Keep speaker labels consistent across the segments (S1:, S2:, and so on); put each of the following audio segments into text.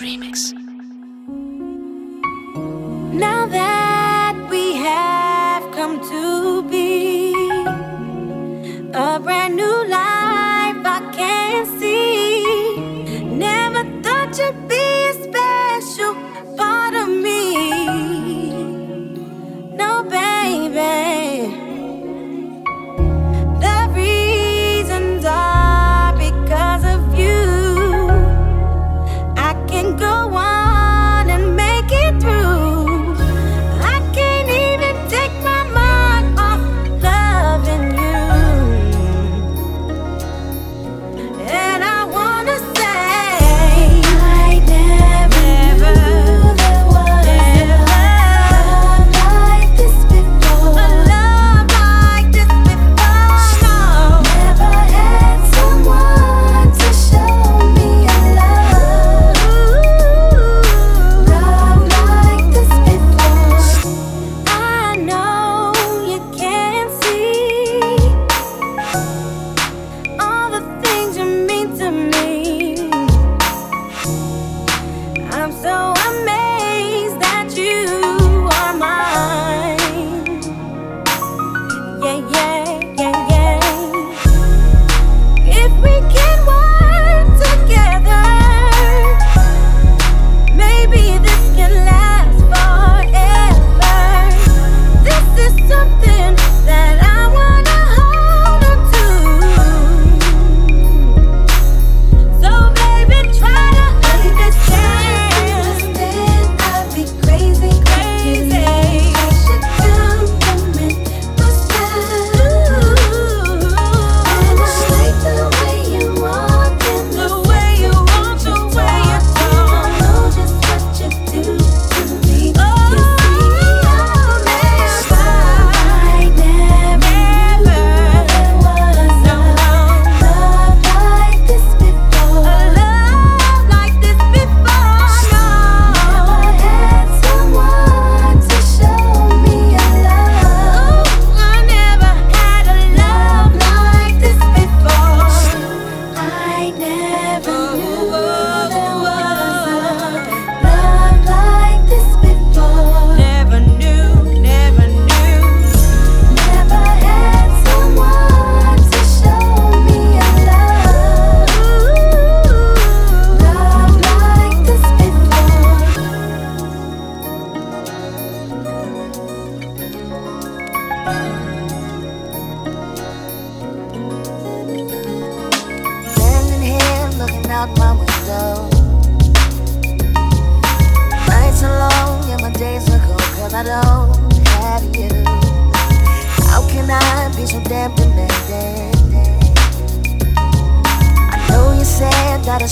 S1: Remix.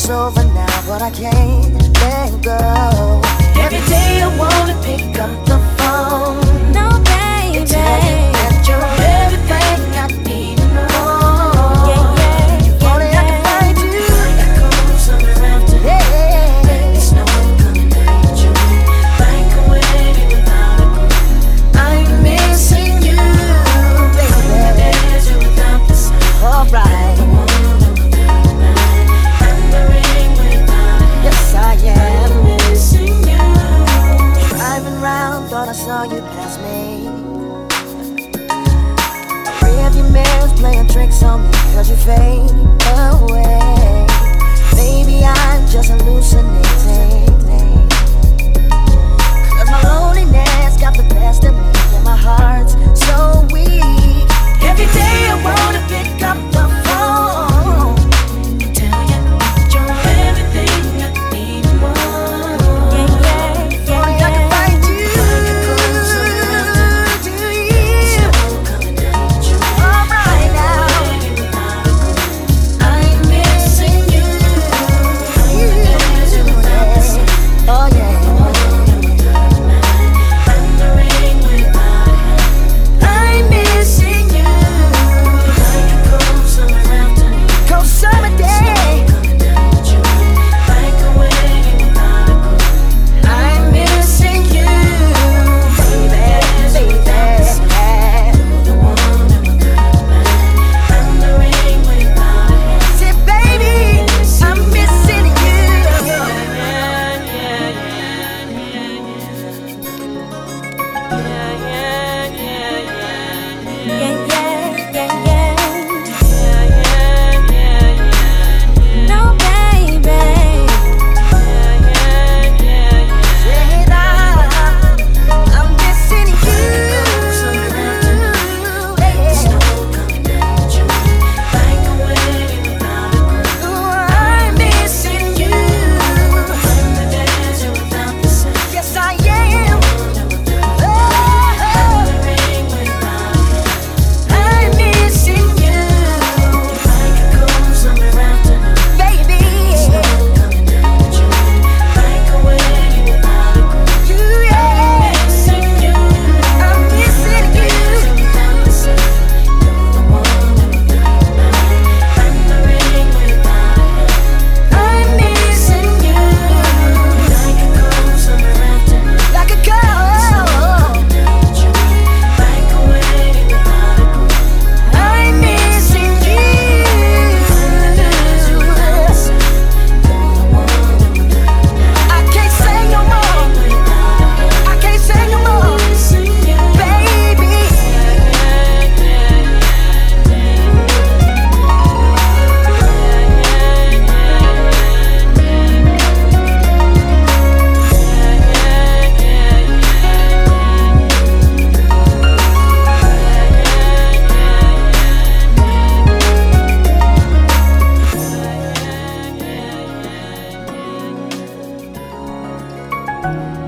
S2: It's over now, but I can't let go. Every day I wanna pick up the phone. to fade away. Maybe I'm just hallucinating. 啊。